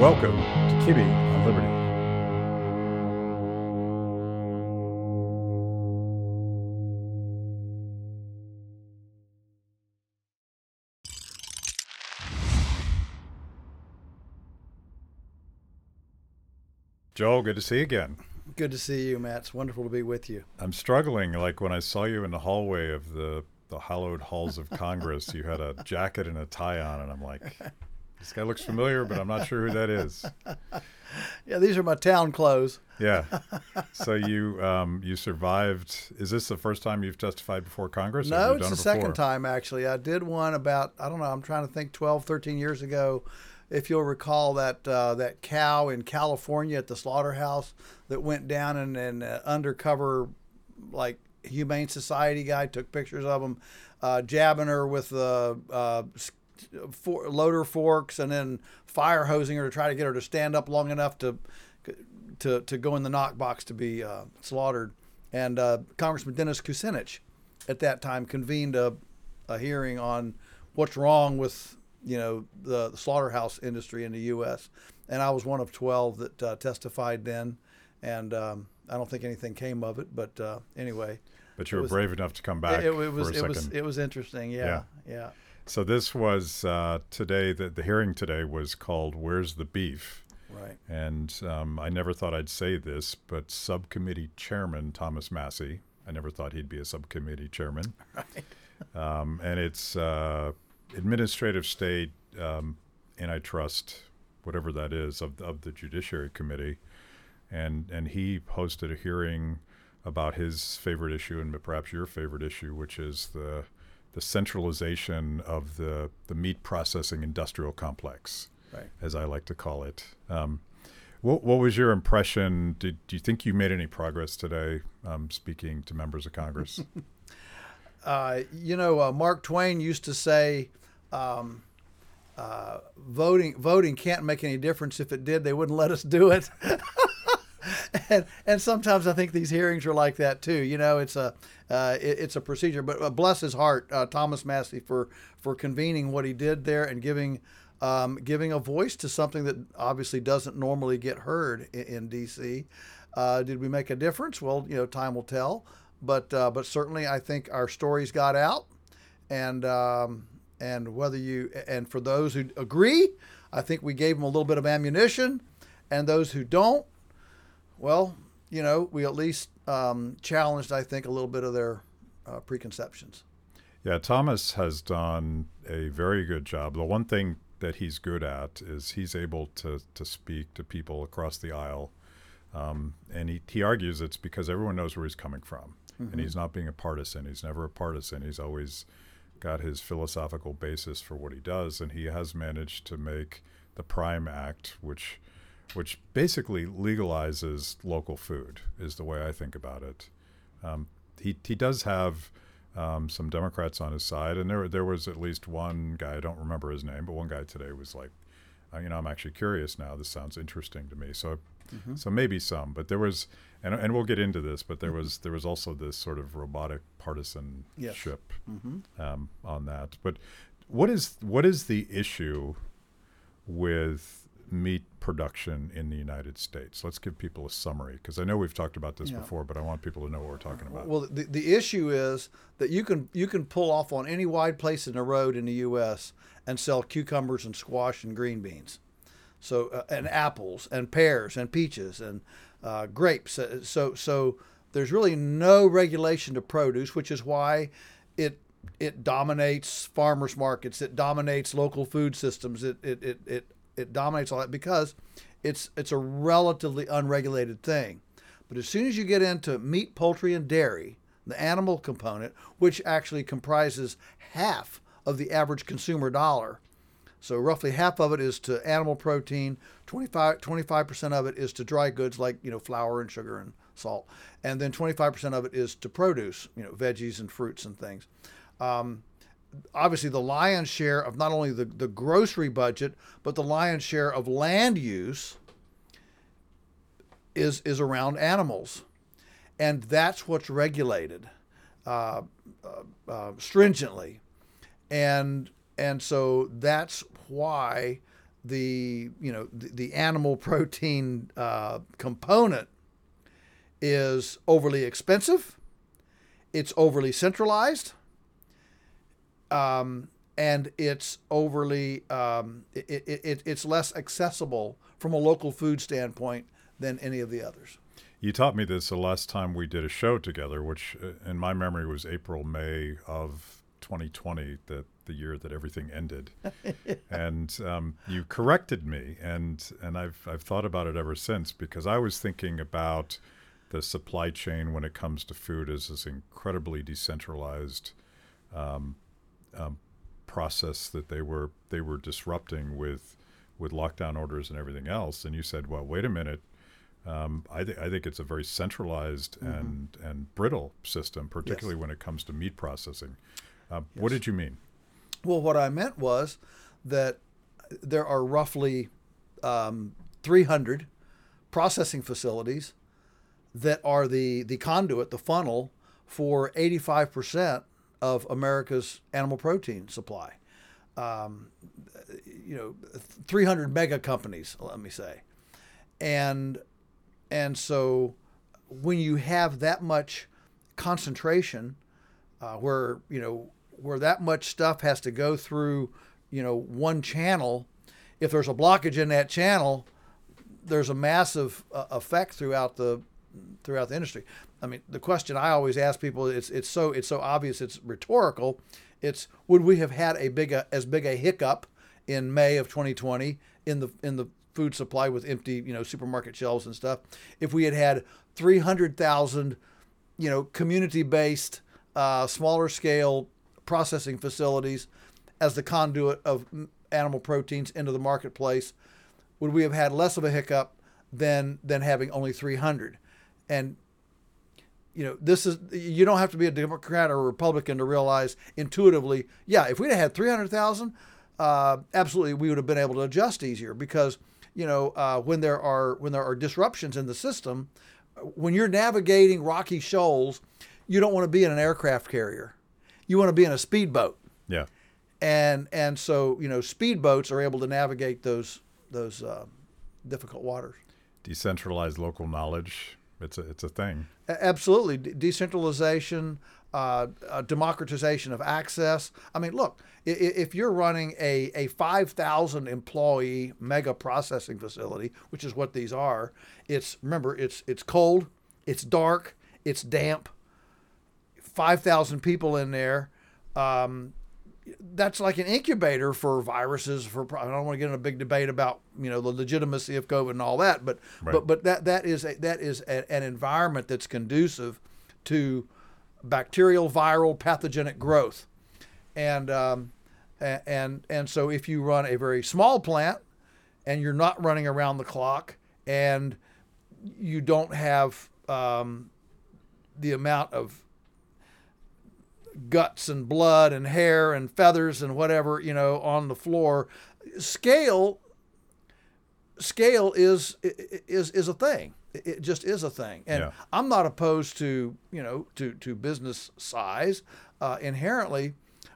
Welcome to Kibbe on Liberty. Joel, good to see you again. Good to see you, Matt. It's wonderful to be with you. I'm struggling. Like when I saw you in the hallway of the the hallowed halls of Congress, you had a jacket and a tie on, and I'm like, this guy looks familiar, but I'm not sure who that is. Yeah, these are my town clothes. Yeah. So you um, you survived. Is this the first time you've testified before Congress? No, it's the it second time, actually. I did one about, I don't know, I'm trying to think 12, 13 years ago. If you'll recall that uh, that cow in California at the slaughterhouse that went down and an uh, undercover, like, Humane Society guy took pictures of him, uh, jabbing her with the uh, for, loader forks and then fire hosing her to try to get her to stand up long enough to to, to go in the knock box to be uh, slaughtered. And uh, Congressman Dennis Kucinich at that time convened a, a hearing on what's wrong with you know the, the slaughterhouse industry in the U.S. And I was one of 12 that uh, testified then, and um, I don't think anything came of it. But uh, anyway, But you were was- brave enough to come back it, it was it second. was it was interesting. Yeah, yeah. So this was uh, today. The, the hearing today was called "Where's the Beef?" right. And um, I never thought I'd say this, but Subcommittee Chairman Thomas Massie. I never thought he'd be a subcommittee chairman. Right. Um, and it's uh, administrative state um, antitrust, whatever that is, of, of the Judiciary Committee. And, and he hosted a hearing about his favorite issue and perhaps your favorite issue, which is the, the centralization of the, the meat processing industrial complex, Right. as I like to call it. Um, what, what was your impression? Did do you think you made any progress today, um, speaking to members of Congress? Uh, you know, uh, Mark Twain used to say, um, uh, "Voting voting can't make any difference. If it did, they wouldn't let us do it." and and sometimes I think these hearings are like that too. You know, it's a uh, it, it's a procedure. But uh, bless his heart, uh, Thomas Massie for for convening what he did there and giving. Um, giving a voice to something that obviously doesn't normally get heard in, in D.C. Uh, did we make a difference? Well, you know, time will tell. But uh, but certainly, I think our stories got out, and um, and whether you and for those who agree, I think we gave them a little bit of ammunition, and those who don't, well, you know, we at least um, challenged, I think, a little bit of their uh, preconceptions. Yeah, Thomas has done a very good job. The one thing that he's good at is he's able to, to speak to people across the aisle. Um, and he, he argues it's because everyone knows where he's coming from. And he's not being a partisan. He's never a partisan. He's always got his philosophical basis for what he does. And he has managed to make the Prime Act, which which basically legalizes local food, is the way I think about it. Um, he, he does have um, some Democrats on his side, and there there was at least one guy I don't remember his name, but one guy today was like, uh, you know, I'm actually curious now. This sounds interesting to me. So, so maybe some, but there was, and and we'll get into this, but there was there was also this sort of robotic partisanship um, on that. But what is what is the issue with meat production in the United States? Let's give people a summary because I know we've talked about this Yeah. before, but I want people to know what we're talking about. Well, the, the issue is that you can you can pull off on any wide place in the road in the U.S. and sell cucumbers and squash and green beans, so uh, and apples and pears and peaches and uh, grapes. Uh, So so there's really no regulation to produce, which is why it it dominates farmers markets. It dominates local food systems. It it it it, it dominates all that because it's it's a relatively unregulated thing. But as soon as you get into meat, poultry, and dairy, the animal component, which actually comprises half of the average consumer dollar, so roughly half of it is to animal protein, 25 percent of it is to dry goods like you know flour and sugar and salt, and then 25% of it is to produce, you know, veggies and fruits and things. Um, obviously, the lion's share of not only the, the grocery budget, but the lion's share of land use is is around animals, and that's what's regulated uh, uh, uh, stringently, and and so that's why the you know the, the animal protein uh, component is overly expensive, it's overly centralized, um, and it's overly um, it, it, it, it's less accessible from a local food standpoint than any of the others. You taught me this the last time we did a show together, which uh, in my memory was April, May of 2020, the, the year that everything ended. and um, you corrected me, and, and I've, I've thought about it ever since because I was thinking about the supply chain when it comes to food as this incredibly decentralized um, um, process that they were they were disrupting with with lockdown orders and everything else. And you said, well, wait a minute. Um, I, th- I think it's a very centralized mm-hmm. and, and brittle system, particularly yes. when it comes to meat processing. Uh, yes. What did you mean? Well, what I meant was that there are roughly um, 300 processing facilities that are the, the conduit, the funnel for 85% of America's animal protein supply. Um, you know, 300 mega companies, let me say. And and so when you have that much concentration, uh, where you know where that much stuff has to go through, you know, one channel, if there's a blockage in that channel, there's a massive uh, effect throughout the throughout the industry. I mean, the question I always ask people it's it's so it's so obvious it's rhetorical. It's would we have had a big a, as big a hiccup in May of 2020 in the in the food supply with empty, you know, supermarket shelves and stuff. If we had had 300,000, you know, community-based, uh, smaller scale processing facilities as the conduit of animal proteins into the marketplace, would we have had less of a hiccup than than having only 300? And you know, this is you don't have to be a Democrat or a Republican to realize intuitively, yeah, if we'd had 300,000, uh, absolutely we would have been able to adjust easier because you know, uh, when there are when there are disruptions in the system, when you're navigating rocky shoals, you don't want to be in an aircraft carrier. You want to be in a speedboat. Yeah. And and so you know, speedboats are able to navigate those those uh, difficult waters. Decentralized local knowledge. It's a it's a thing. Absolutely, decentralization uh, democratization of access. I mean, look, if you're running a, a 5,000 employee mega processing facility, which is what these are, it's remember it's it's cold, it's dark, it's damp. 5,000 people in there. Um, that's like an incubator for viruses. For I don't want to get in a big debate about you know the legitimacy of COVID and all that, but right. but but that that is a, that is a, an environment that's conducive to bacterial, viral, pathogenic growth. And, um, and, and so if you run a very small plant and you're not running around the clock and you don't have um, the amount of guts and blood and hair and feathers and whatever you know on the floor scale scale is is is a thing it just is a thing, and yeah. I'm not opposed to you know to to business size uh, inherently,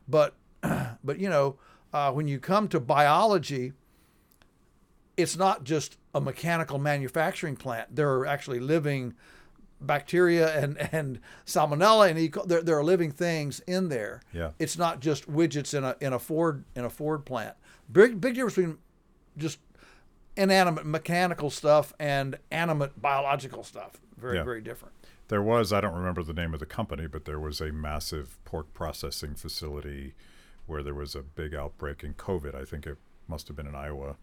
but but you know uh, when you come to biology, it's not just a mechanical manufacturing plant. There are actually living bacteria and and salmonella and e. There, there are living things in there. Yeah. It's not just widgets in a in a Ford in a Ford plant. Big big difference between just inanimate mechanical stuff and animate biological stuff. Very, yeah. very different. There was, I don't remember the name of the company, but there was a massive pork processing facility where there was a big outbreak in COVID. I think it must have been in Iowa.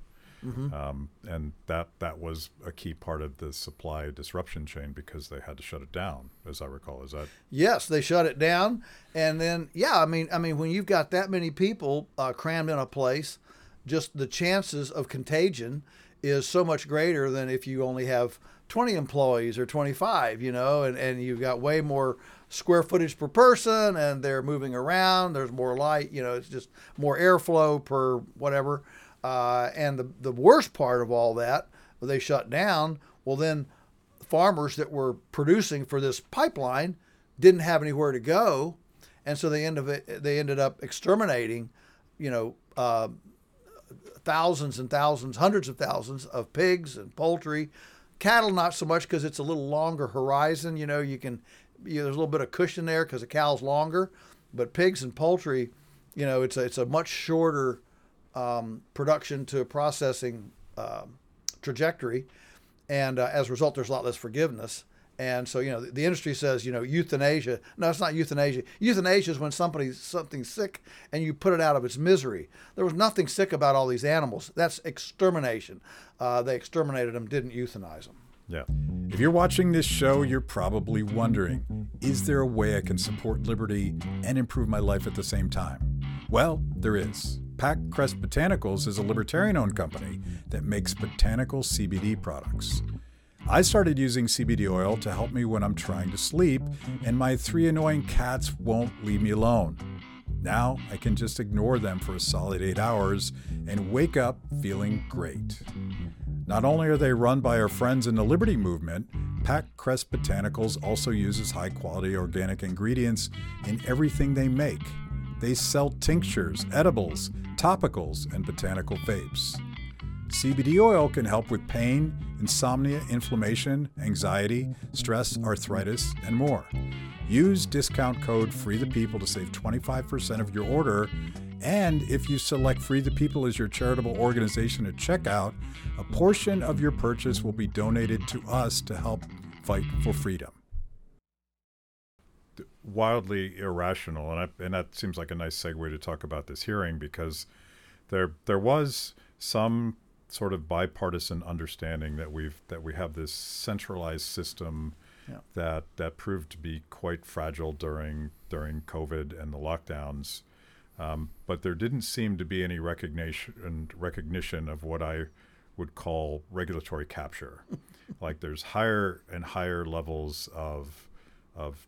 Mm-hmm. Um, and that that was a key part of the supply disruption chain because they had to shut it down, as I recall. Is that yes? They shut it down, and then yeah, I mean, I mean, when you've got that many people uh, crammed in a place, just the chances of contagion is so much greater than if you only have 20 employees or 25, you know, and, and you've got way more square footage per person and they're moving around. There's more light, you know, it's just more airflow per whatever. Uh, and the, the worst part of all that, they shut down. Well, then farmers that were producing for this pipeline didn't have anywhere to go. And so they, end of they ended up exterminating, you know, uh, thousands and thousands, hundreds of thousands of pigs and poultry. Cattle, not so much because it's a little longer horizon. You know, you can, you know, there's a little bit of cushion there because the cow's longer. But pigs and poultry, you know, it's a, it's a much shorter um, production to processing um, trajectory. And uh, as a result, there's a lot less forgiveness. And so, you know, the, the, industry says, you know, euthanasia. No, it's not euthanasia. Euthanasia is when somebody's something's sick and you put it out of its misery. There was nothing sick about all these animals. That's extermination. Uh, they exterminated them, didn't euthanize them. Yeah. If you're watching this show, you're probably wondering is there a way I can support liberty and improve my life at the same time? Well, there is. Pac Crest Botanicals is a libertarian owned company that makes botanical CBD products. I started using CBD oil to help me when I'm trying to sleep, and my three annoying cats won't leave me alone. Now I can just ignore them for a solid eight hours and wake up feeling great. Not only are they run by our friends in the Liberty Movement, Pack Crest Botanicals also uses high quality organic ingredients in everything they make. They sell tinctures, edibles, topicals, and botanical vapes. CBD oil can help with pain, insomnia, inflammation, anxiety, stress, arthritis, and more. Use discount code Free the People to save 25% of your order. And if you select Free the People as your charitable organization at checkout, a portion of your purchase will be donated to us to help fight for freedom. Wildly irrational, and, I, and that seems like a nice segue to talk about this hearing because there there was some sort of bipartisan understanding that we've that we have this centralized system yeah. that that proved to be quite fragile during during COVID and the lockdowns. Um, but there didn't seem to be any recognition recognition of what I would call regulatory capture. like there's higher and higher levels of of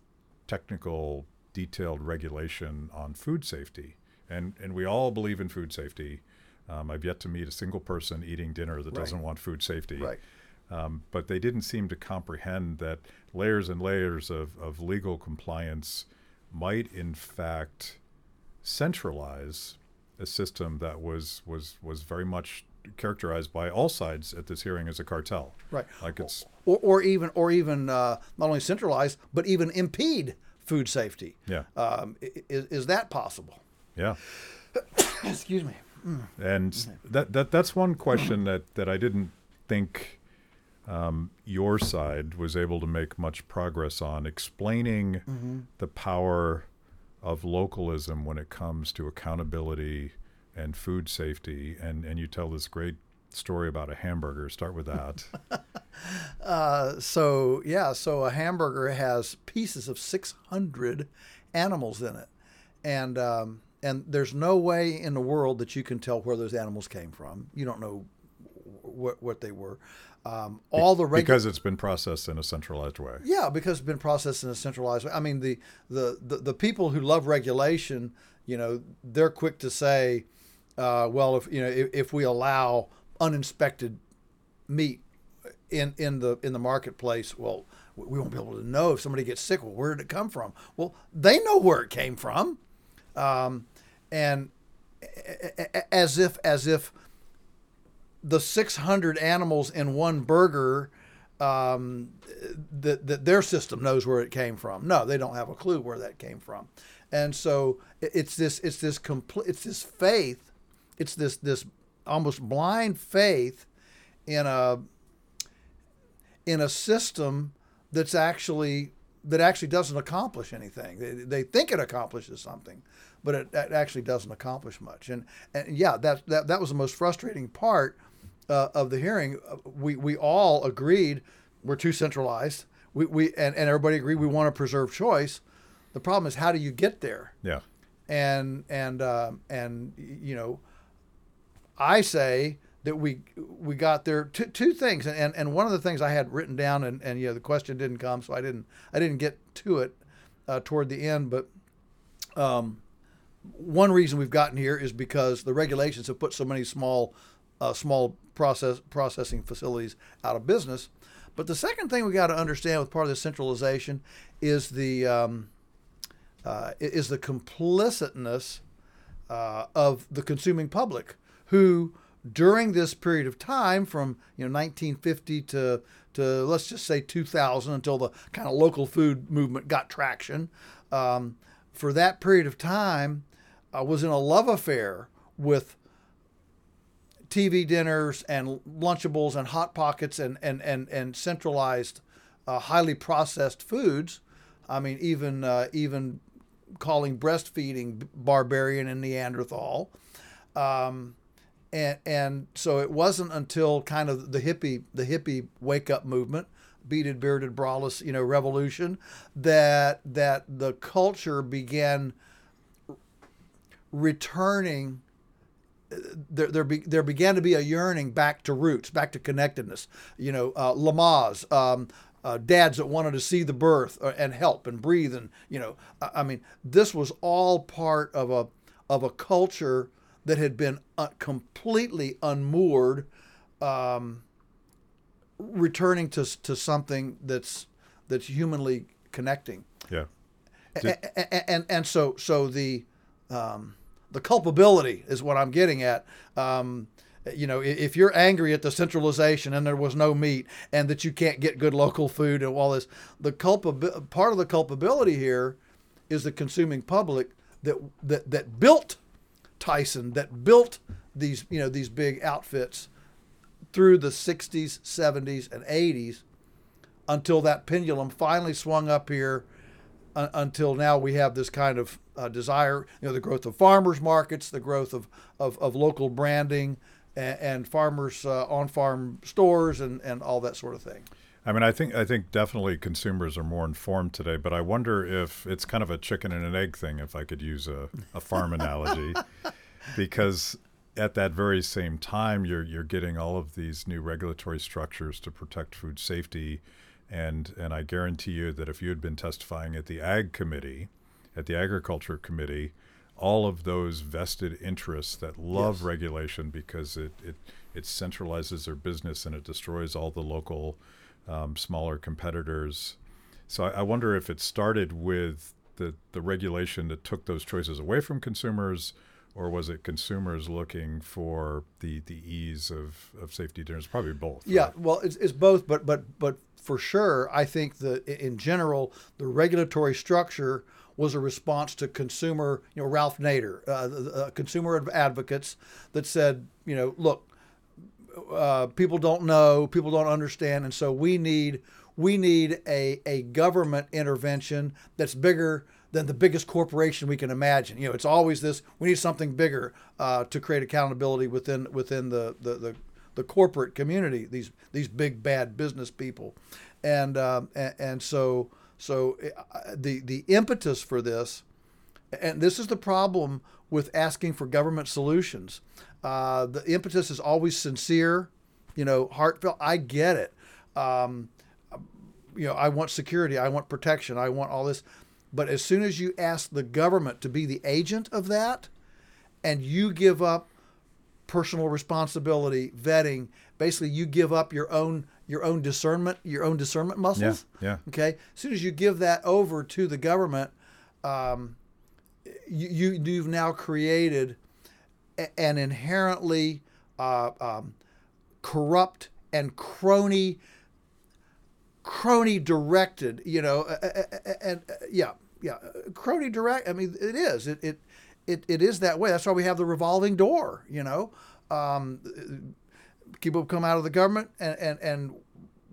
technical detailed regulation on food safety. And and we all believe in food safety. Um, I've yet to meet a single person eating dinner that right. doesn't want food safety. Right. Um, but they didn't seem to comprehend that layers and layers of, of legal compliance might, in fact, centralize a system that was was was very much characterized by all sides at this hearing as a cartel. Right. Like it's or, or even or even uh, not only centralize but even impede food safety. Yeah. Um, is, is that possible? Yeah. Excuse me. And that, that that's one question that, that I didn't think um, your side was able to make much progress on explaining mm-hmm. the power of localism when it comes to accountability and food safety. And, and you tell this great story about a hamburger. Start with that. uh, so, yeah, so a hamburger has pieces of 600 animals in it. And um, and there's no way in the world that you can tell where those animals came from. You don't know what what they were. Um, all the regu- because it's been processed in a centralized way. Yeah, because it's been processed in a centralized way. I mean, the the the, the people who love regulation, you know, they're quick to say, uh, well, if you know, if, if we allow uninspected meat in in the in the marketplace, well, we won't be able to know if somebody gets sick. Well, where did it come from? Well, they know where it came from. Um, and as if as if the 600 animals in one burger um, that, that their system knows where it came from. No, they don't have a clue where that came from, and so it's this it's this complete it's this faith, it's this this almost blind faith in a in a system that's actually that actually doesn't accomplish anything. They, they think it accomplishes something, but it, it, actually doesn't accomplish much. And, and yeah, that, that, that was the most frustrating part uh, of the hearing. We, we all agreed we're too centralized. We, we, and, and everybody agreed we want to preserve choice. The problem is, how do you get there? Yeah. And, and, uh, and, you know, I say that we we got there two, two things and, and one of the things I had written down and, and you know the question didn't come so I didn't I didn't get to it uh, toward the end but um, one reason we've gotten here is because the regulations have put so many small uh, small process processing facilities out of business. But the second thing we got to understand with part of the centralization is the um, uh, is the complicitness uh, of the consuming public who during this period of time from you know 1950 to to let's just say 2000 until the kind of local food movement got traction um, for that period of time I was in a love affair with TV dinners and Lunchables and Hot Pockets and, and, and, and centralized, uh, highly processed foods. I mean, even, uh, even calling breastfeeding barbarian and Neanderthal. Um, and, and so it wasn't until kind of the hippie, the hippie wake up movement, beaded, bearded, braless, you know, revolution, that, that the culture began returning there, there, be, there began to be a yearning back to roots, back to connectedness. You know, uh, um, uh, dads that wanted to see the birth uh, and help and breathe, and you know, I, I mean, this was all part of a of a culture that had been uh, completely unmoored, um, returning to to something that's that's humanly connecting. Yeah. and, and, and so so the um, the culpability is what I'm getting at. Um, you know, if you're angry at the centralization and there was no meat and that you can't get good local food and all this, the culpab- part of the culpability here is the consuming public that that that built Tyson, that built these you know these big outfits through the 60s, 70s, and 80s until that pendulum finally swung up here uh, until now we have this kind of uh, desire, you know, the growth of farmers markets, the growth of, of, of local branding and, and farmers uh, on farm stores and, and all that sort of thing. I mean, I think I think definitely consumers are more informed today, but I wonder if it's kind of a chicken and an egg thing, if I could use a, a farm analogy, because at that very same time, you're you're getting all of these new regulatory structures to protect food safety, and and I guarantee you that if you had been testifying at the Ag Committee, at the Agriculture Committee, all of those vested interests that love yes. regulation because it, it it centralizes their business and it destroys all the local um, smaller competitors. So I, I, wonder if it started with the the regulation that took those choices away from consumers, or was it consumers looking for the the ease of, of safety dinners? Probably both. Yeah, right? well, it's, it's both, but but but for sure, I think that in general the regulatory structure was a response to consumer, you know, Ralph Nader, uh, uh, consumer advocates that said, you know, look, uh, people don't know, people don't understand, and so we need we need a, a government intervention that's bigger than the biggest corporation we can imagine. You know, it's always this. We need something bigger uh, to create accountability within within the, the, the the corporate community. These these big bad business people, and um, and, and so so uh, the the impetus for this, and this is the problem with asking for government solutions. Uh, the impetus is always sincere, you know, heartfelt. I get it. Um, you know, I want security, I want protection, I want all this. But as soon as you ask the government to be the agent of that, and you give up personal responsibility, vetting, basically you give up your own your own discernment, your own discernment muscles. Yeah. yeah. Okay. As soon as you give that over to the government, um, you, you have now created an inherently uh, um, corrupt and crony crony directed you know and uh, yeah yeah crony direct i mean it is it, it it it is that way that's why we have the revolving door you know um, people come out of the government and, and, and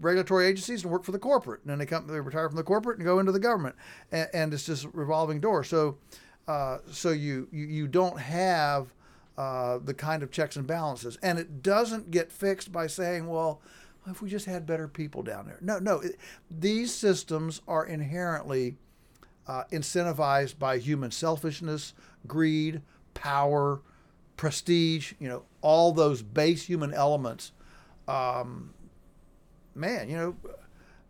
regulatory agencies and work for the corporate. And then they come, they retire from the corporate and go into the government, and, and it's just a revolving door. So, uh, so you, you you don't have uh, the kind of checks and balances, and it doesn't get fixed by saying, well, if we just had better people down there. No, no, it, these systems are inherently uh, incentivized by human selfishness, greed, power, prestige, you know, all those base human elements. Um, man, you know,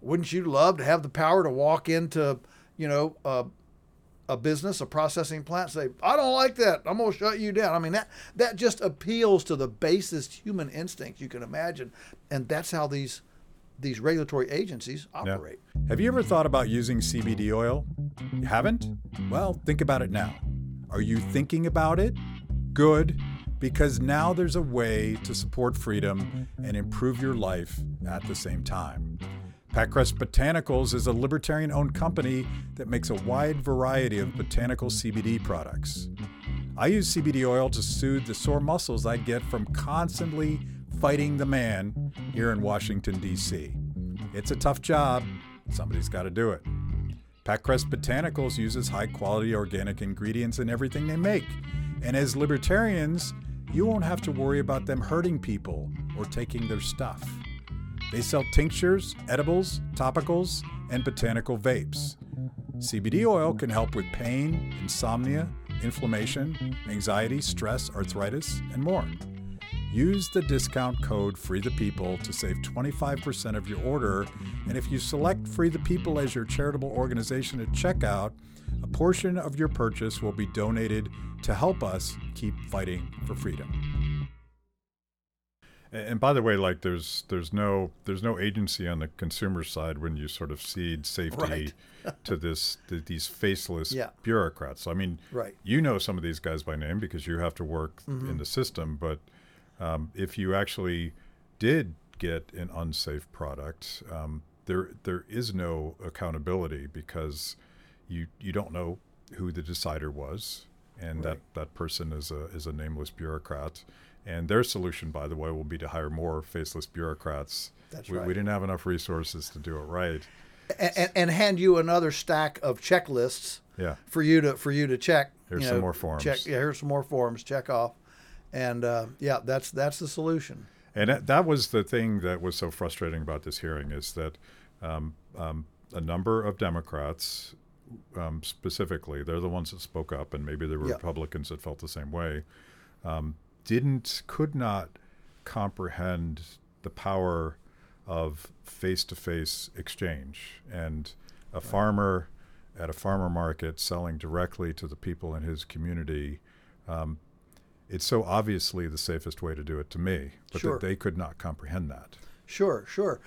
wouldn't you love to have the power to walk into, you know, a business, a processing plant, say, I don't like that. I'm going to shut you down. I mean, that, that just appeals to the basest human instincts you can imagine. And that's how these these regulatory agencies operate. Yeah. Have you ever thought about using CBD oil? You haven't? Well, think about it now. Are you thinking about it? good. because now there's a way to support freedom and improve your life at the same time. Packrest Botanicals is a libertarian owned company that makes a wide variety of botanical CBD products. I use CBD oil to soothe the sore muscles I get from constantly fighting the man here in Washington, D.C. It's a tough job, somebody's got to do it. Packrest Botanicals uses high quality organic ingredients in everything they make. And as libertarians, you won't have to worry about them hurting people or taking their stuff. They sell tinctures, edibles, topicals, and botanical vapes. CBD oil can help with pain, insomnia, inflammation, anxiety, stress, arthritis, and more. Use the discount code Free the People to save 25% of your order. And if you select Free the People as your charitable organization at checkout, a portion of your purchase will be donated to help us keep fighting for freedom. And by the way, like there's there's no there's no agency on the consumer side when you sort of cede safety Right. to this to these faceless Yeah. bureaucrats. I mean, Right. you know some of these guys by name because you have to work Mm-hmm. in the system. But um, if you actually did get an unsafe product, um, there there is no accountability because you you don't know who the decider was, and that, that person is a is a nameless bureaucrat. And their solution, by the way, will be to hire more faceless bureaucrats. That's we, right. we didn't have enough resources to do it right. and, and, and hand you another stack of checklists Yeah. for you to for you to check. Here's you some more forms. Check. Yeah, here's some more forms. Check off, and uh, yeah, that's that's the solution. And that, that was the thing that was so frustrating about this hearing is that um, um, a number of Democrats, um, specifically, they're the ones that spoke up, and maybe there were Yeah. Republicans that felt the same way, um, didn't, could not comprehend the power of face-to-face exchange and a farmer at a farmer market selling directly to the people in his community. Um, it's so obviously the safest way to do it to me, but Sure. that they could not comprehend that. Sure, sure.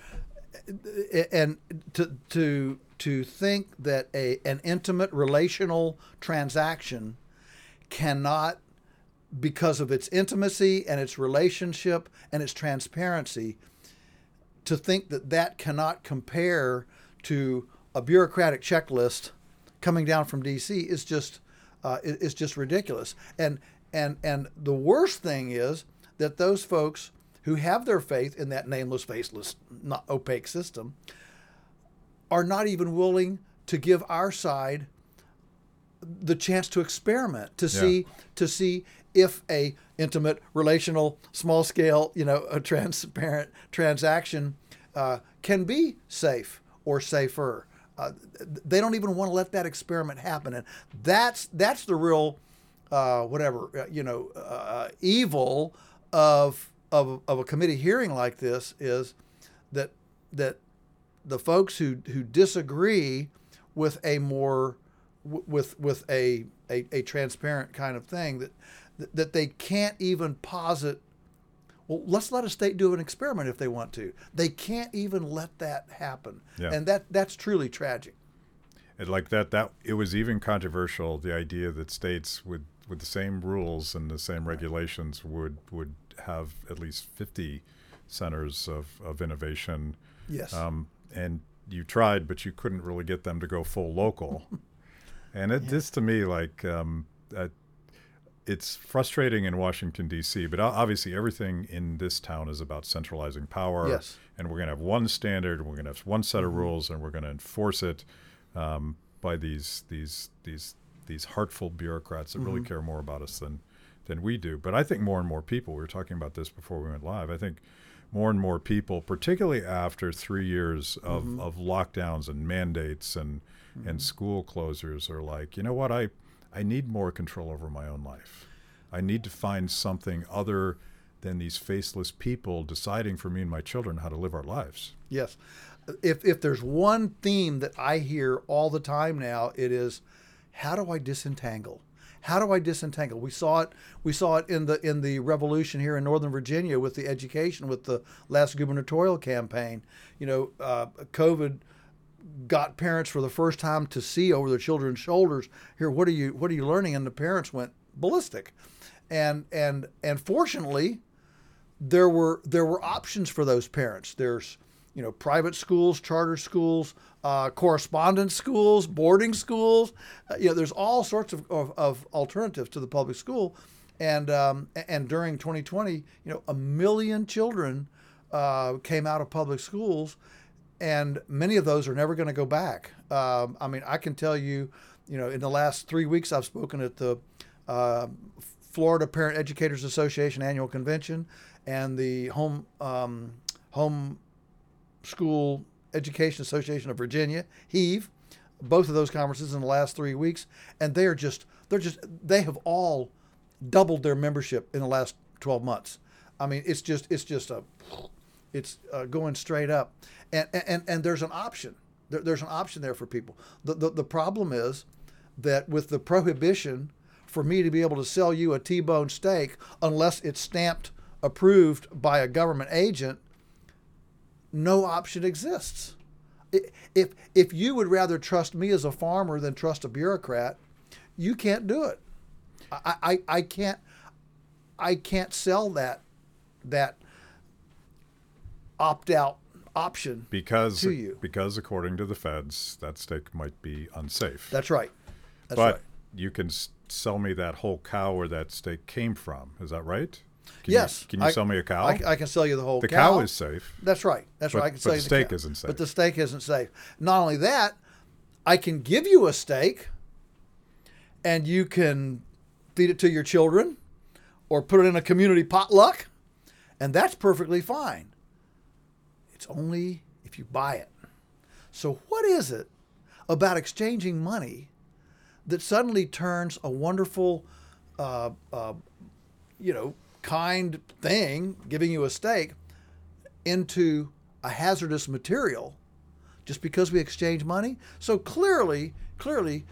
And to to to think that a an intimate relational transaction cannot because of its intimacy and its relationship and its transparency to think that that cannot compare to a bureaucratic checklist coming down from DC is just uh, is just ridiculous. And and and the worst thing is that those folks who have their faith in that nameless, faceless, not opaque system are not even willing to give our side the chance to experiment to see to see if a intimate relational small scale you know a transparent transaction uh, can be safe or safer. Uh, they don't even want to let that experiment happen. And that's that's the real uh, whatever uh, you know uh, evil of, of of a committee hearing like this is that that the folks who who disagree with a more w- with with a, a a transparent kind of thing that that they can't even posit well let's let a state do an experiment if they want to they can't even let that happen Yeah. and that that's truly tragic And like that, that it was even controversial. The idea that states with with the same rules and the same regulations would would have at least fifty centers of, of innovation. yes Um, and you tried, but you couldn't really get them to go full local. and it this to me like um, uh, it's frustrating in Washington D.C. But obviously, everything in this town is about centralizing power. Yes. And we're going to have one standard. We're going to have one set of rules, and we're going to enforce it um, by these these these these heartful bureaucrats that really care more about us than than we do. But I think more and more people. We were talking about this before we went live. I think more and more people, particularly after three years of, of lockdowns and mandates and and school closures, are like, you know what, I I need more control over my own life. I need to find something other than these faceless people deciding for me and my children how to live our lives. Yes. If if there's one theme that I hear all the time now, it is how do I disentangle? How do I disentangle? We saw it we saw it in the in the revolution here in Northern Virginia with the education with the last gubernatorial campaign. You know, uh, COVID got parents for the first time to see over their children's shoulders. Here, what are you what are you learning? And the parents went ballistic. and and and fortunately, there were there were options for those parents. There's you know private schools, charter schools, uh, correspondence schools, boarding schools. Uh, you know, there's all sorts of, of, of alternatives to the public school, and um, and during 2020, you know, a million children uh, came out of public schools, and many of those are never going to go back. Um, I mean, I can tell you, you know, in the last three weeks, I've spoken at the uh, Florida Parent Educators Association annual convention and the home um, home school education association of virginia heave both of those conferences in the last three weeks and they are just they're just they have all doubled their membership in the last 12 months i mean it's just it's just a it's uh, going straight up and and and there's an option there, there's an option there for people the, the the problem is that with the prohibition for me to be able to sell you a T-bone steak unless it's stamped approved by a government agent, no option exists. If if you would rather trust me as a farmer than trust a bureaucrat, you can't do it. I, I, I can't I can't sell that that opt out option because to you. because according to the feds, that steak might be unsafe. That's right. That's but right. you can s- sell me that whole cow where that steak came from. Is that right? Can yes. You, can you I- sell me a cow? I, I can sell you the whole the cow. cow is safe. That's right. That's But- right. I can but sell the you steak cow. isn't safe. But the steak isn't safe. Not only that, I can give you a steak, and you can feed it to your children, or put it in a community potluck, and that's perfectly fine. It's only if you buy it. So what is it about exchanging money that suddenly turns a wonderful, uh, uh, you know, kind thing, giving you a steak, into a hazardous material just because we exchange money? So clearly, clearly,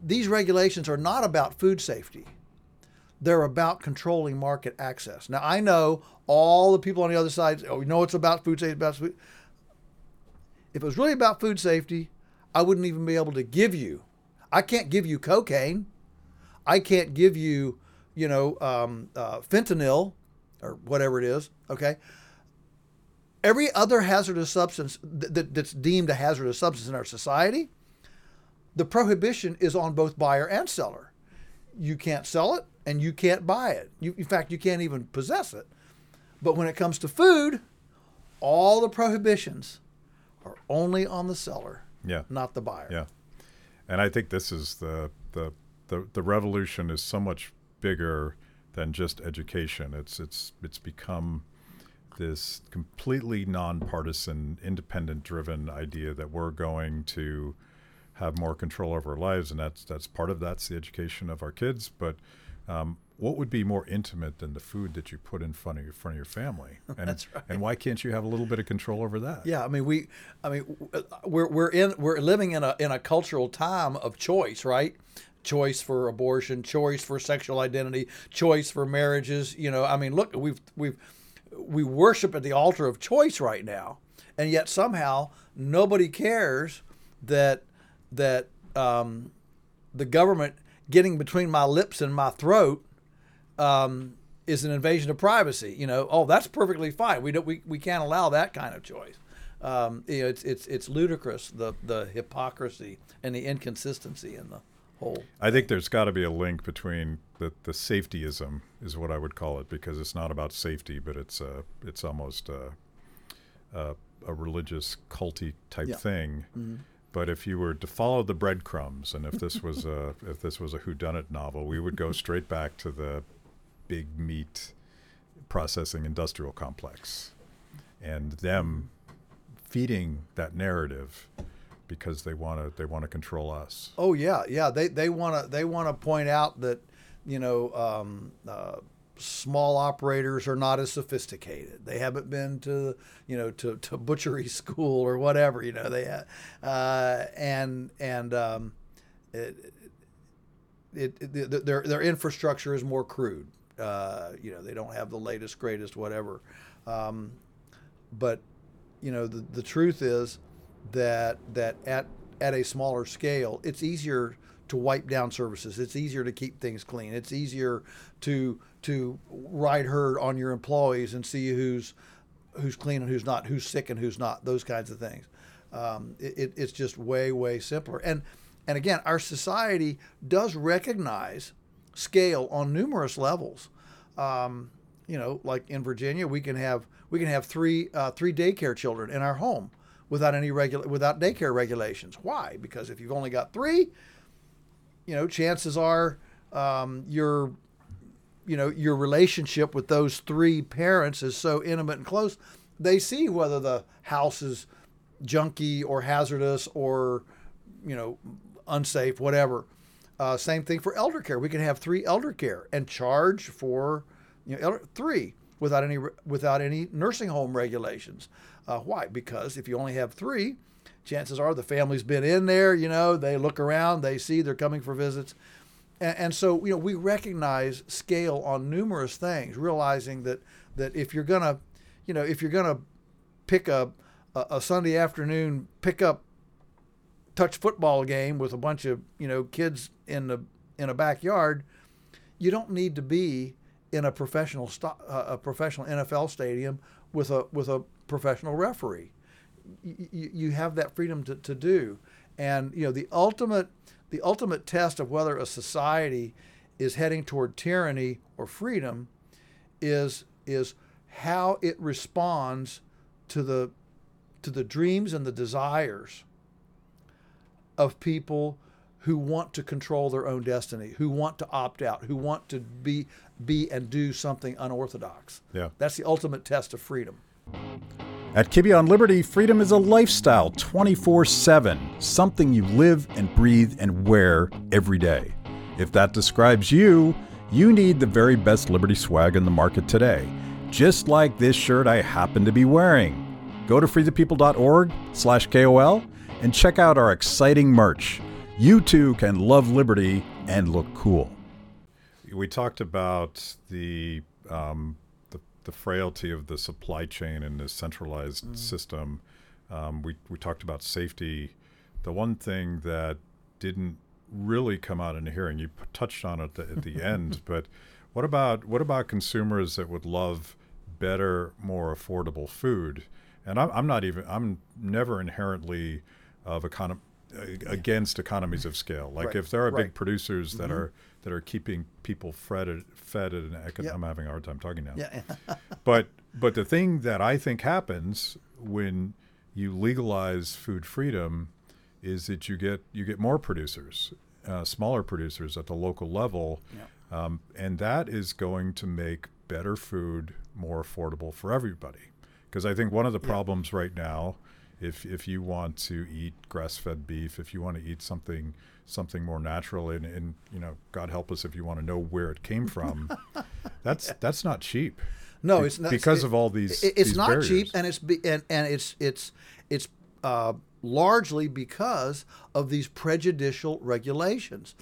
these regulations are not about food safety. They're about controlling market access. Now I know all the people on the other side. Oh, you know it's about food safety. About food. If it was really about food safety, I wouldn't even be able to give you. I can't give you cocaine. I can't give you, you know, um, uh, fentanyl or whatever it is. Okay. Every other hazardous substance th- th- that's deemed a hazardous substance in our society, the prohibition is on both buyer and seller. You can't sell it and you can't buy it. You, in fact, you can't even possess it. But when it comes to food, all the prohibitions are only on the seller, Yeah. not the buyer. Yeah, and I think this is the the the, the revolution is so much bigger than just education. It's it's it's become this completely nonpartisan, independent-driven idea that we're going to have more control over our lives, and that's that's part of that's the education of our kids. But um, what would be more intimate than the food that you put in front of your front of your family? And That's right. and why can't you have a little bit of control over that? Yeah, I mean we, I mean we're we're in we're living in a in a cultural time of choice, right? Choice for abortion, choice for sexual identity, choice for marriages. You know, I mean, look, we've we've we worship at the altar of choice right now, and yet somehow nobody cares that that um, the government getting between my lips and my throat um, is an invasion of privacy. You know, oh, that's perfectly fine. We don't we, we can't allow that kind of choice. Um, you know, it's it's it's ludicrous the the hypocrisy and the inconsistency in the whole. I think there's got to be a link between the, the safetyism is what I would call it because it's not about safety, but it's a it's almost a a, a religious culty type Yeah. thing. Mm-hmm. But if you were to follow the breadcrumbs, and if this was a if this was a whodunit novel, we would go straight back to the big meat processing industrial complex, and them feeding that narrative because they want to they want to control us. Oh yeah, yeah. They they want to they want to point out that you know um, uh, small operators are not as sophisticated. They haven't been to you know to, to butchery school or whatever. You know they uh, and and um, it, it, it, their their infrastructure is more crude. Uh, you know they don't have the latest greatest whatever. Um, but you know the, the truth is that that at at a smaller scale it's easier to wipe down services. It's easier to keep things clean. It's easier to to ride herd on your employees and see who's who's clean and who's not, who's sick and who's not. Those kinds of things. Um, it, it's just way way simpler. And and again, our society does recognize scale on numerous levels. Um, you know, like in Virginia, we can have we can have three uh, three daycare children in our home without any regula- without daycare regulations. Why? Because if you've only got three, you know, chances are um, your you know your relationship with those three parents is so intimate and close. They see whether the house is junky or hazardous or you know unsafe, whatever. Uh, same thing for elder care. We can have three elder care and charge for you know elder, three without any without any nursing home regulations. Uh, why? Because if you only have three, chances are the family's been in there. You know, they look around, they see they're coming for visits, and, and so you know we recognize scale on numerous things, realizing that that if you're gonna, you know, if you're gonna pick a a, a Sunday afternoon pick up touch football game with a bunch of you know kids in the in a backyard, you don't need to be in a professional st- uh, a professional NFL stadium with a with a professional referee. You, you have that freedom to, to do, and you know the ultimate the ultimate test of whether a society is heading toward tyranny or freedom is is how it responds to the to the dreams and the desires of people who want to control their own destiny, who want to opt out, who want to be be and do something unorthodox. Yeah. That's the ultimate test of freedom. At Kibbe on Liberty, freedom is a lifestyle 24 7, something you live and breathe and wear every day. If that describes you, you need the very best Liberty swag in the market today, just like this shirt I happen to be wearing. Go to freethepeople.org slash KOL and check out our exciting merch. You too can love liberty and look cool. We talked about the um, the, the frailty of the supply chain in this centralized system. Um, we we talked about safety. The one thing that didn't really come out in the hearing, you p- touched on it at the end, but what about what about consumers that would love better, more affordable food? And I'm, I'm not even I'm never inherently of uh, against economies of scale. Like Right, if there are right. big producers that are that are keeping people fed fed at an econ- Yep. I'm having a hard time talking now. Yeah. But but the thing that I think happens when you legalize food freedom is that you get you get more producers, uh, smaller producers at the local level, um, and that is going to make better food more affordable for everybody. Because I think one of the problems right now, if if you want to eat grass-fed beef, if you want to eat something something more natural, and, and you know, God help us if you want to know where it came from, that's that's not cheap. No, it's not because it- of all these. it- It's these not cheap, and it's be, and, and it's it's it's uh, largely because of these prejudicial regulations.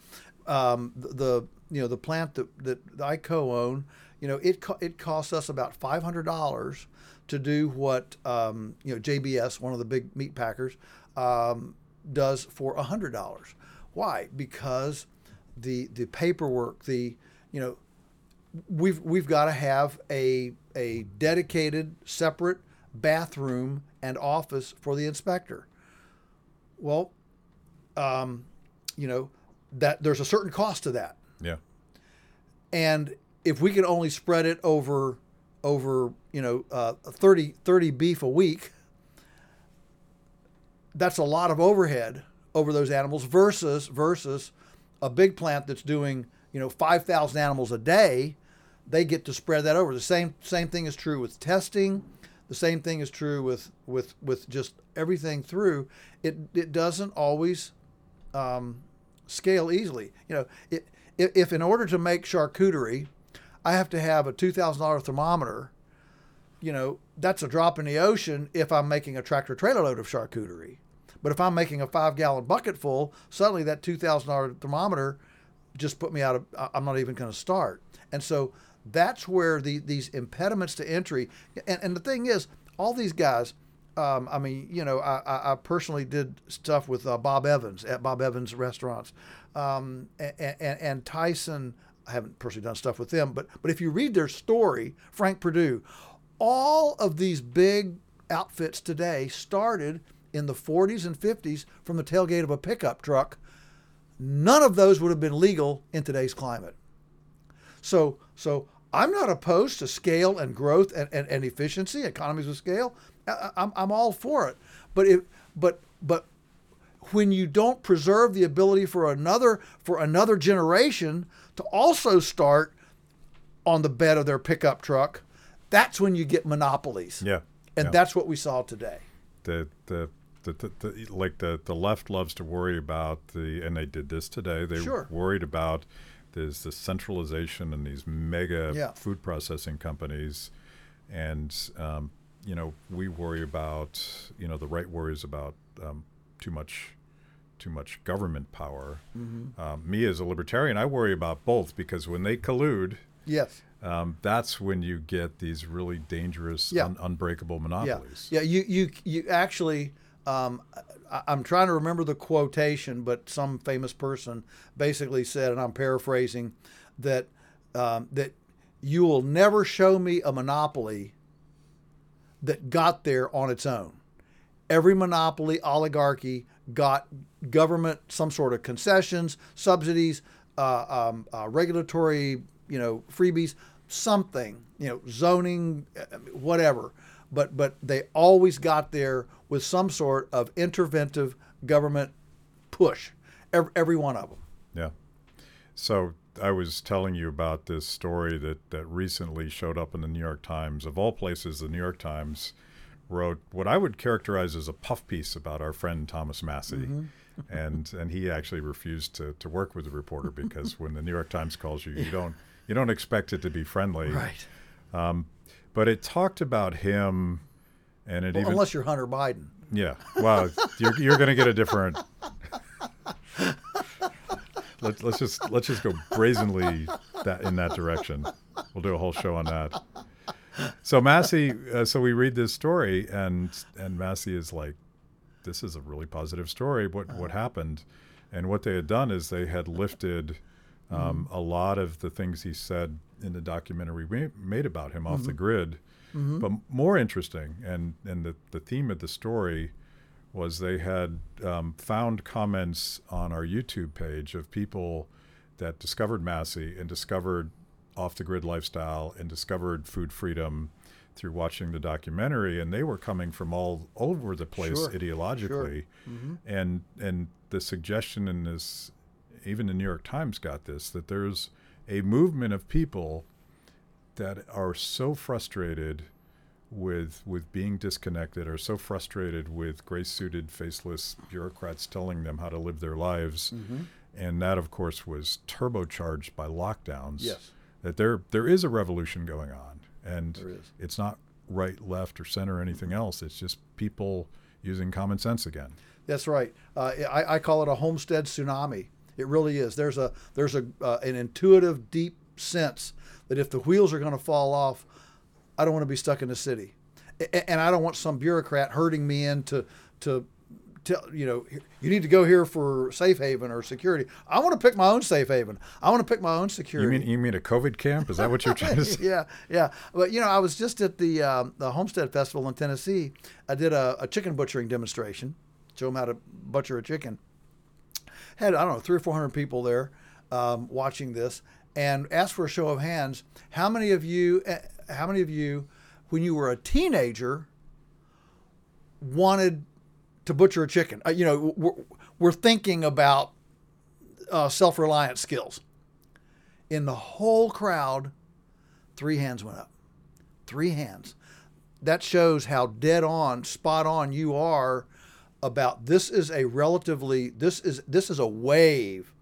Um, the, the you know the plant that, that I co-own, you know it co- it costs us about five hundred dollars to do what um, you know JBS, one of the big meat packers, um, does for hundred dollars. Why? Because the the paperwork, the you know we've we've got to have a a dedicated separate bathroom and office for the inspector. Well, um, you know that there's a certain cost to that, yeah, and if we can only spread it over over you know uh, 30 30 beef a week, that's a lot of overhead over those animals versus versus a big plant that's doing you know 5,000 animals a day. They get to spread that over. The same same thing is true with testing. The same thing is true with with with just everything through. It it doesn't always um, scale easily. You know, it, if, if in order to make charcuterie, I have to have a two thousand dollar thermometer. You know, that's a drop in the ocean if I'm making a tractor trailer load of charcuterie. But if I'm making a five gallon bucket full, suddenly that two thousand dollar thermometer just put me out of. I'm not even going to start. And so that's where the these impediments to entry. And, and the thing is, all these guys, Um, I mean, you know, I, I- I personally did stuff with uh, Bob Evans at Bob Evans restaurants, um, and, and, and Tyson. I haven't personally done stuff with them, but but if you read their story, Frank Perdue, all of these big outfits today started in the 40s and 50s from the tailgate of a pickup truck. None of those would have been legal in today's climate. So, so I'm not opposed to scale and growth and, and, and efficiency, economies of scale. I, I'm, I'm all for it. But if, but, but when you don't preserve the ability for another, for another generation to also start on the bed of their pickup truck, that's when you get monopolies. Yeah. And yeah. that's what we saw today. the the the, the, the like the the left loves to worry about the and they did this today. They Sure. worried about there's the centralization and these mega Yeah. food processing companies, and um, you know we worry about you know the right worries about um, too much too much government power. Mm-hmm. Um, me as a libertarian, I worry about both because when they collude. Yes. Um, that's when you get these really dangerous, Yeah. un- unbreakable Yeah. monopolies. Yeah. You you you actually. Um, I, I'm trying to remember the quotation, but some famous person basically said, and I'm paraphrasing, that um, that you will never show me a monopoly that got there on its own. Every monopoly oligarchy got government some sort of concessions, subsidies, uh, um, uh, regulatory, you know, freebies, something, you know, zoning, uh, whatever. But but they always got there with some sort of interventive government push. Every, every one of them. Yeah. So I was telling you about this story that, that recently showed up in the New York Times. Of all places, the New York Times wrote what I would characterize as a puff piece about our friend Thomas Massie. Mm-hmm. and and he actually refused to, to work with the reporter because when the New York Times calls you, you don't you don't expect it to be friendly. Right. Um, but it talked about him and it Well, even unless you're Hunter Biden. yeah. Well, you're, you're going to get a different. Let's let's just let's just go brazenly that in that direction. We'll do a whole show on that. So Massie, uh, so we read this story, and and Massie is like, "This is a really positive story. What what happened?" And what they had done is they had lifted um, a lot of the things he said in the documentary we made about him off the grid. But more interesting, and and the the theme of the story was they had um, found comments on our YouTube page of people that discovered Massie and discovered off the grid lifestyle and discovered food freedom through watching the documentary, and they were coming from all over the place Sure, ideologically, and and the suggestion in this, even the New York Times got this that there's a movement of people that are so frustrated with with being disconnected are so frustrated with gray suited faceless bureaucrats telling them how to live their lives. Mm-hmm. and that of course was turbocharged by lockdowns. Yes. That there there is a revolution going on and it's not right left or center or anything else it's just people using common sense again That's right. Uh, I, I call it a homestead tsunami. It really is. There's a there's a uh, an intuitive, deep sense that if the wheels are going to fall off, I don't want to be stuck in the city, and I don't want some bureaucrat herding me into to tell you know you need to go here for safe haven or security. I want to pick my own safe haven. I want to pick my own security. you mean you mean a covid camp is that what you're trying to say yeah, yeah. But you know, I was just at the um, the Homestead Festival in Tennessee. I did a, a chicken butchering demonstration, show them how to butcher a chicken. Had I don't know three or four hundred people there um, watching this, and asked for a show of hands. How many of you? eh, How many of you, when you were a teenager, wanted to butcher a chicken? Uh, you know, we're, we're thinking about uh, self-reliance skills. In the whole crowd, three hands went up. Three hands. That shows how dead on, spot on you are about this is a relatively this is this is a wave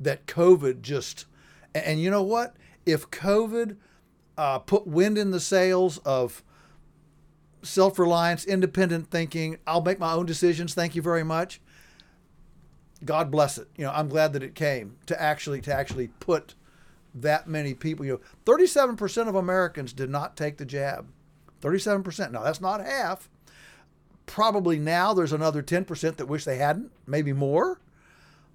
that COVID just and, and you know what? If COVID uh, put wind in the sails of self-reliance, independent thinking, I'll make my own decisions. Thank you very much. God bless it. You know, I'm glad that it came to actually to actually put that many people. You know, 37% of Americans did not take the jab. 37%. Now that's not half. probably now there's another 10% that wish they hadn't, maybe more.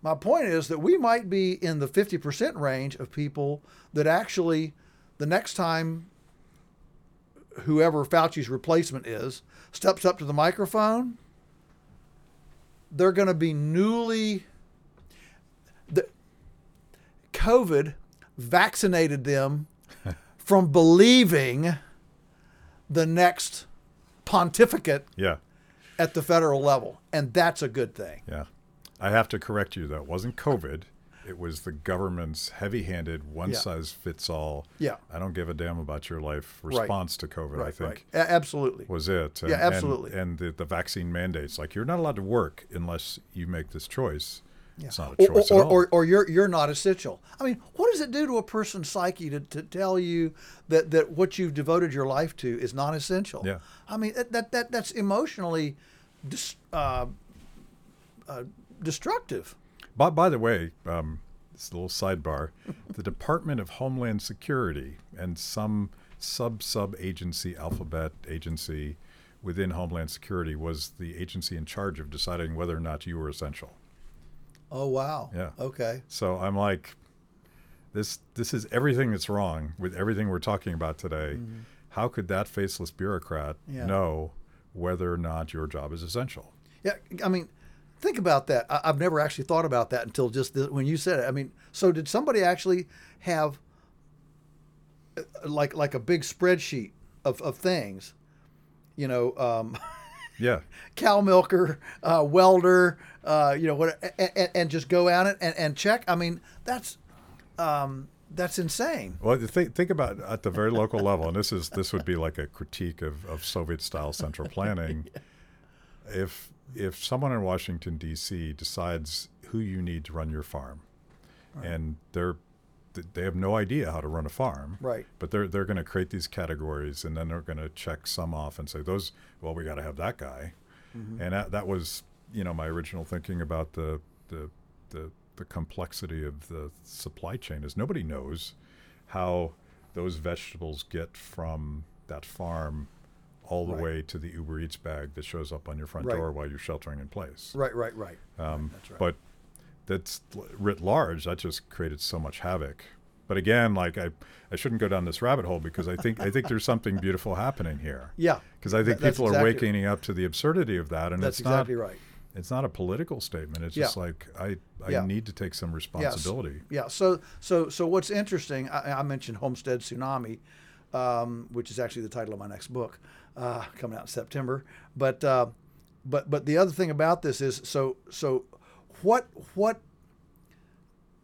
My point is that we might be in the 50% range of people that actually, the next time whoever Fauci's replacement is steps up to the microphone, they're going to be newly. The, COVID vaccinated them from believing the next pontificate Yeah. at the federal level. And that's a good thing. Yeah. I have to correct you, though. It wasn't COVID. It was the government's heavy handed, one size fits all. Yeah. I don't give a damn about your life Right. response to COVID, I think. right. A- absolutely. Was it? Yeah, absolutely. And, and the, the vaccine mandates, like you're not allowed to work unless you make this choice. It's not a choice or, at all. or, or you're you're not essential. I mean, what does it do to a person's psyche to, to tell you that, that what you've devoted your life to is non essential? Yeah. I mean that, that, that that's emotionally dis, uh, uh, destructive. By, by the way, um, this little sidebar, the Department of Homeland Security and some sub sub agency, alphabet agency within Homeland Security was the agency in charge of deciding whether or not you were essential. Oh wow. Yeah. Okay. So I'm like, this this is everything that's wrong with everything we're talking about today. How could that faceless bureaucrat Mm-hmm. Yeah. know whether or not your job is essential? Yeah, I mean, think about that. I, I've never actually thought about that until just this, when you said it. I mean, so did somebody actually have like like a big spreadsheet of, of things? You know, um, Yeah. cow milker, uh, welder, uh, you know, what, and, and just go at it and, and check. I mean, that's um, that's insane. Well, think think about at the very local level, and this is this would be like a critique of, of Soviet style central planning. If if someone in Washington D.C. decides who you need to run your farm, and they're they have no idea how to run a farm, Right. But they're they're going to create these categories, and then they're going to check some off and say those. Well, we got to have that guy, mm-hmm. and that, that was you know my original thinking about the the the the complexity of the supply chain is nobody knows how those vegetables get from that farm all the Right. way to the Uber Eats bag that shows up on your front Right. door while you're sheltering in place. Right, right, right. Um, That's right. But that's writ large. That just created so much havoc. But again, like I, I shouldn't go down this rabbit hole because I think I think there's something beautiful happening here. Yeah, Because I think people are exactly- waking up to the absurdity of that, and that's it's exactly not right. it's not a political statement. It's Yeah. just like I I Yeah. need to take some Yes. responsibility. Yeah. So so so what's interesting? I, I mentioned Homestead Tsunami, um, which is actually the title of my next book, uh, coming out in September. But uh, but but the other thing about this is so so what what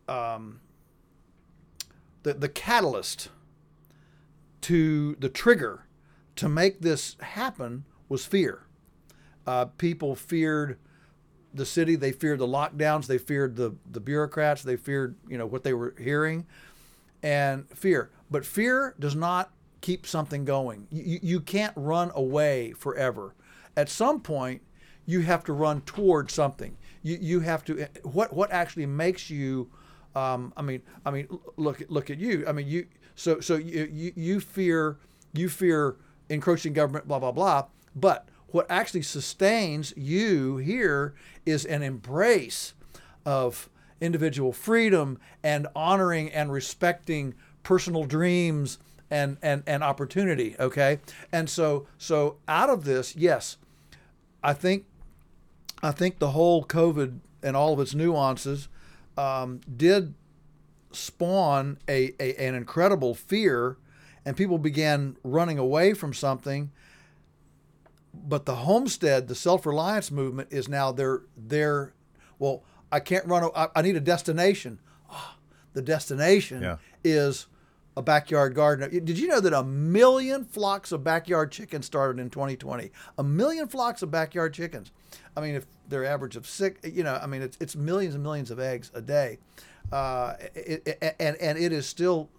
um, the the catalyst to the trigger to make this happen was fear. Uh, people feared the city. They feared the lockdowns. They feared the the bureaucrats. They feared you know what they were hearing, and fear. But fear does not keep something going. You, you- can't run away forever. At some point, you have to run toward something. You you have to. What what actually makes you? Um, I mean I mean look look at you. I mean you. So so you you, you fear you fear encroaching government. Blah blah blah. But what actually sustains you here is an embrace of individual freedom and honoring and respecting personal dreams and, and, and opportunity. Okay. And so, so out of this, yes, I think, I think the whole COVID and all of its nuances um, did spawn a, a, an incredible fear and people began running away from something but the homestead, the self-reliance movement is now their their well, I can't run. I, I need a destination. Ah, the destination Yeah. is a backyard gardener. Did you know that a million flocks of backyard chickens started in 2020? A million flocks of backyard chickens. I mean, if they're average of six, you know, I mean, it's, it's millions and millions of eggs a day, uh, it, it- and and it is still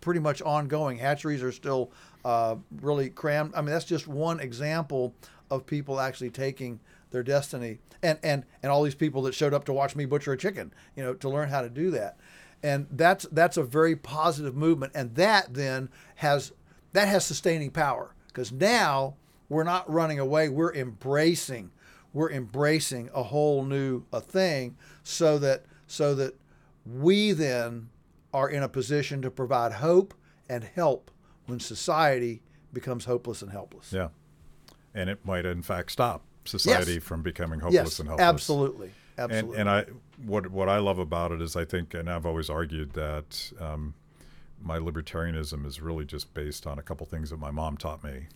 pretty much ongoing. Hatcheries are still uh, really crammed. I mean, that's just one example of people actually taking their destiny, and and and all these people that showed up to watch me butcher a chicken, you know, to learn how to do that, and that's that's a very positive movement, and that then has that has sustaining power because now we're not running away. We're embracing. We're embracing a whole new a thing, so that so that we then are in a position to provide hope and help when society becomes hopeless and helpless. Yeah. And it might, in fact, stop society Yes. from becoming hopeless Yes, and helpless. absolutely, absolutely. and I, what what I love about it is I think, and I've always argued that um, my libertarianism is really just based on a couple things that my mom taught me.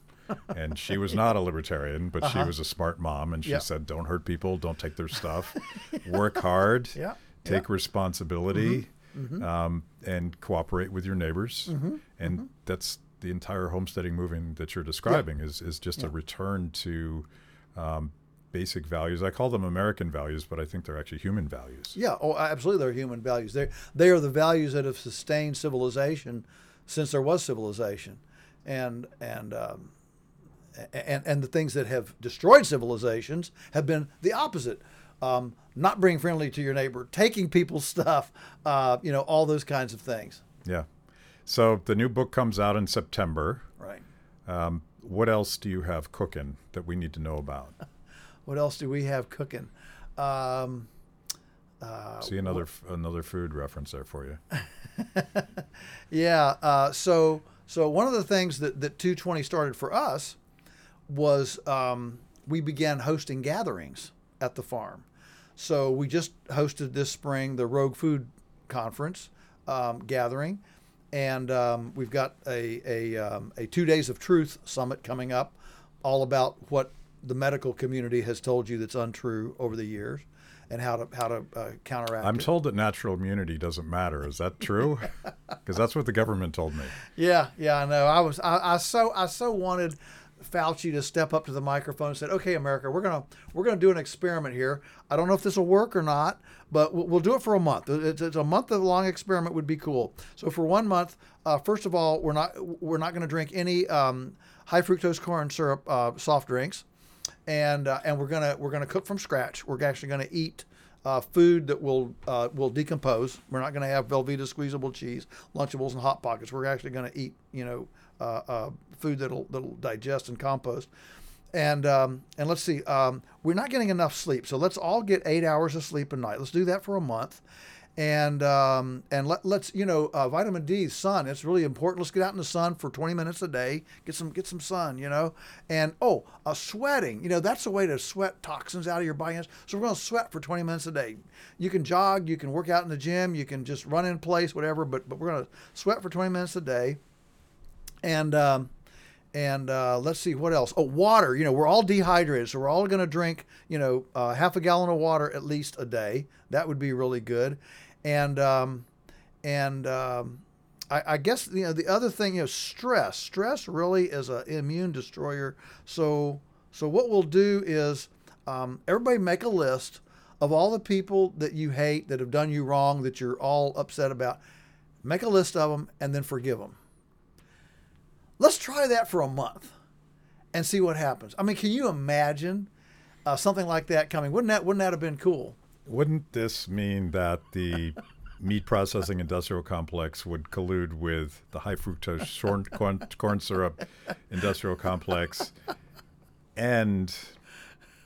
and she was not a libertarian, but she was a smart mom, and she Uh-huh. Yeah. said, "Don't hurt people, don't take their stuff, work hard, Yeah, take responsibility, Mm-hmm. Um, and cooperate with your neighbors." And that's the entire homesteading movement that you're describing is is just a return to um, basic values. I call them American values, but I think they're actually human values. Yeah, oh, absolutely. They're human values. They they are the values that have sustained civilization since there was civilization, and and um, and and the things that have destroyed civilizations have been the opposite. Um, not being friendly to your neighbor, taking people's stuff, uh, you know, all those kinds of things. Yeah. So the new book comes out in September. Right. Um, what else do you have cooking that we need to know about? What else do we have cooking? Um, uh, See another f- another food reference there for you. Yeah. Uh, so so one of the things that that 220 started for us was um, we began hosting gatherings at the farm. So we just hosted this spring the Rogue Food Conference um, gathering, and um, we've got a a, um, a two days of truth summit coming up, all about what the medical community has told you that's untrue over the years, and how to how to uh, counteract. I'm it. told that natural immunity doesn't matter. Is that true? Because that's what the government told me. Yeah, yeah, I know. I was, I, I so, I so wanted Fauci to step up to the microphone and said, "Okay, America, we're gonna, we're gonna do an experiment here. I don't know if this will work or not, but we'll, we'll do it for a month. It's, it's a month long experiment would be cool. So for one month, uh, first of all, we're not, we're not going to drink any um, high fructose corn syrup uh, soft drinks, and uh, and we're gonna, we're gonna cook from scratch. We're actually gonna eat." uh, food that will uh, will decompose. We're not to have Velveeta squeezable cheese, Lunchables, and hot pockets. We're actually to eat, you know, uh, uh, food that'll that'll digest and compost. And um, and let's see, um, we're not getting enough sleep, so let's all get eight hours of sleep a night. Let's do that for a month. And um, and let, let's you know uh, vitamin D sun it's really important. Let's get out in the sun for 20 minutes a day. Get some get some sun, you know. And oh, uh, sweating, you know that's a way to sweat toxins out of your body. So we're going to sweat for 20 minutes a day. You can jog, you can work out in the gym, you can just run in place, whatever. But but we're going to sweat for 20 minutes a day. And um, and uh, let's see what else. Oh, water. You know, we're all dehydrated, so we're all going to drink, you know, uh, half a gallon of water at least a day. That would be really good. And um, and um, I, I guess you know the other thing is stress. Stress really is an immune destroyer. So so what we'll do is um, everybody make a list of all the people that you hate that have done you wrong that you're all upset about. Make a list of them and then forgive them. Let's try that for a month and see what happens. I mean, can you imagine uh, something like that coming? Wouldn't that wouldn't that have been cool? Wouldn't this mean that the meat processing industrial complex would collude with the high fructose corn, corn, corn syrup industrial complex and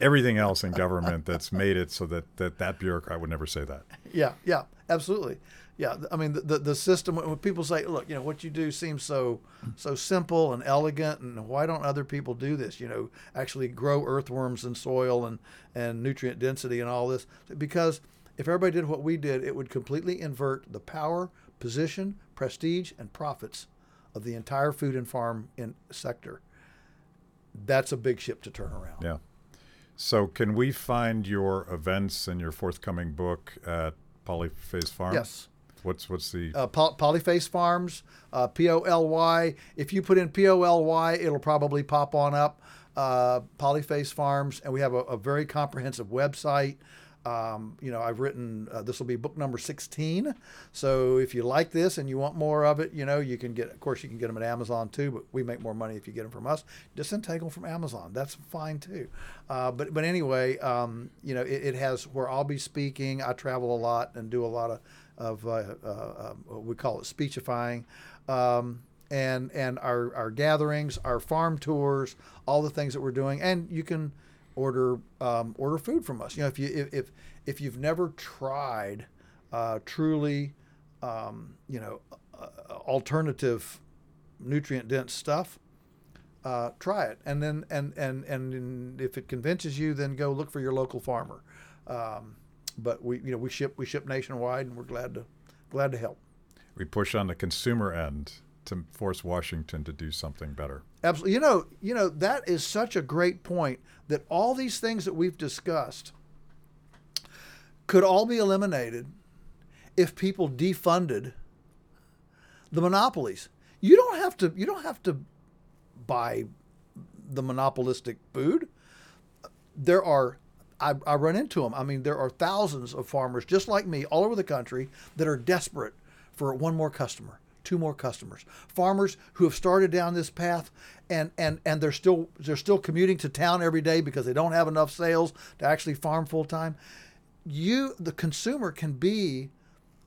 everything else in government that's made it so that that, that bureaucrat would never say that? Yeah, yeah, absolutely. Yeah, I mean the, the, the system. When people say, "Look, you know what you do seems so so simple and elegant, and why don't other people do this? You know, actually grow earthworms in soil and and nutrient density and all this." Because if everybody did what we did, it would completely invert the power, position, prestige, and profits of the entire food and farm in sector. That's a big ship to turn around. Yeah. So, can we find your events and your forthcoming book at Polyface Farm? Yes. What's what's the uh, Poly- Polyface Farms, uh, P O L Y. If you put in P O L Y, it'll probably pop on up. Uh, Polyface Farms, and we have a, a very comprehensive website. Um, you know, I've written uh, this will be book number 16. So if you like this and you want more of it, you know, you can get. Of course, you can get them at Amazon too, but we make more money if you get them from us. Take them from Amazon. That's fine too. Uh, but but anyway, um, you know, it, it has where I'll be speaking. I travel a lot and do a lot of of uh, uh, uh, we call it speechifying. Um, and and our our gatherings, our farm tours, all the things that we're doing, and you can order um, order food from us. You know, if you if if, if you've never tried uh, truly, um, you know, uh, alternative nutrient dense stuff, uh, try it, and then and and and if it convinces you, then go look for your local farmer. Um, but we you know we ship we ship nationwide, and we're glad to glad to help. We push on the consumer end to force Washington to do something better. Absolutely. You know, you know that is such a great point that all these things that we've discussed could all be eliminated if people defunded the monopolies. You don't have to you don't have to buy the monopolistic food. There are I, I run into them. I mean, there are thousands of farmers just like me all over the country that are desperate for one more customer two more customers. Farmers who have started down this path and and and they're still they're still commuting to town every day because they don't have enough sales to actually farm full time. You the consumer can be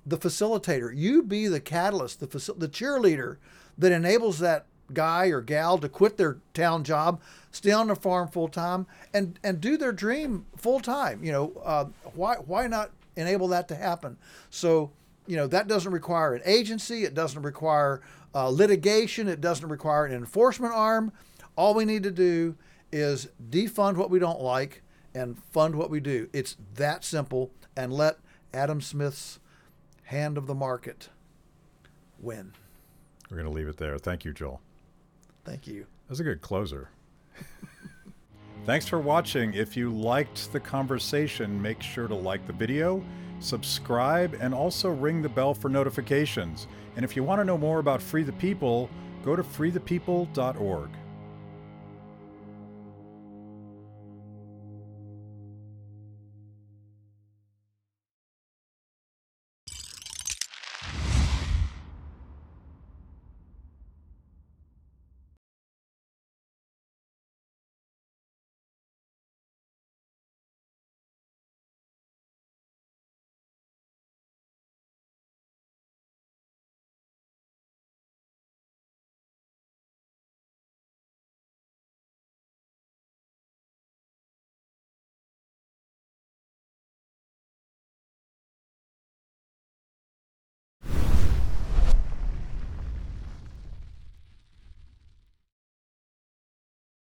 the facilitator. You be the catalyst, the facil- the cheerleader that enables that guy or gal to quit their town job, stay on the farm full time, and and do their dream full time. You know, uh, why why not enable that to happen? So you know that doesn't require an agency it doesn't require uh, litigation it doesn't require an enforcement arm all we need to do is defund what we don't like and fund what we do it's that simple and let adam smith's hand of the market win we're going to leave it there thank you joel thank you that was a good closer thanks for watching if you liked the conversation make sure to like the video subscribe, and also ring the bell for notifications. And if you want to know more about Free the People, go to freethepeople.org.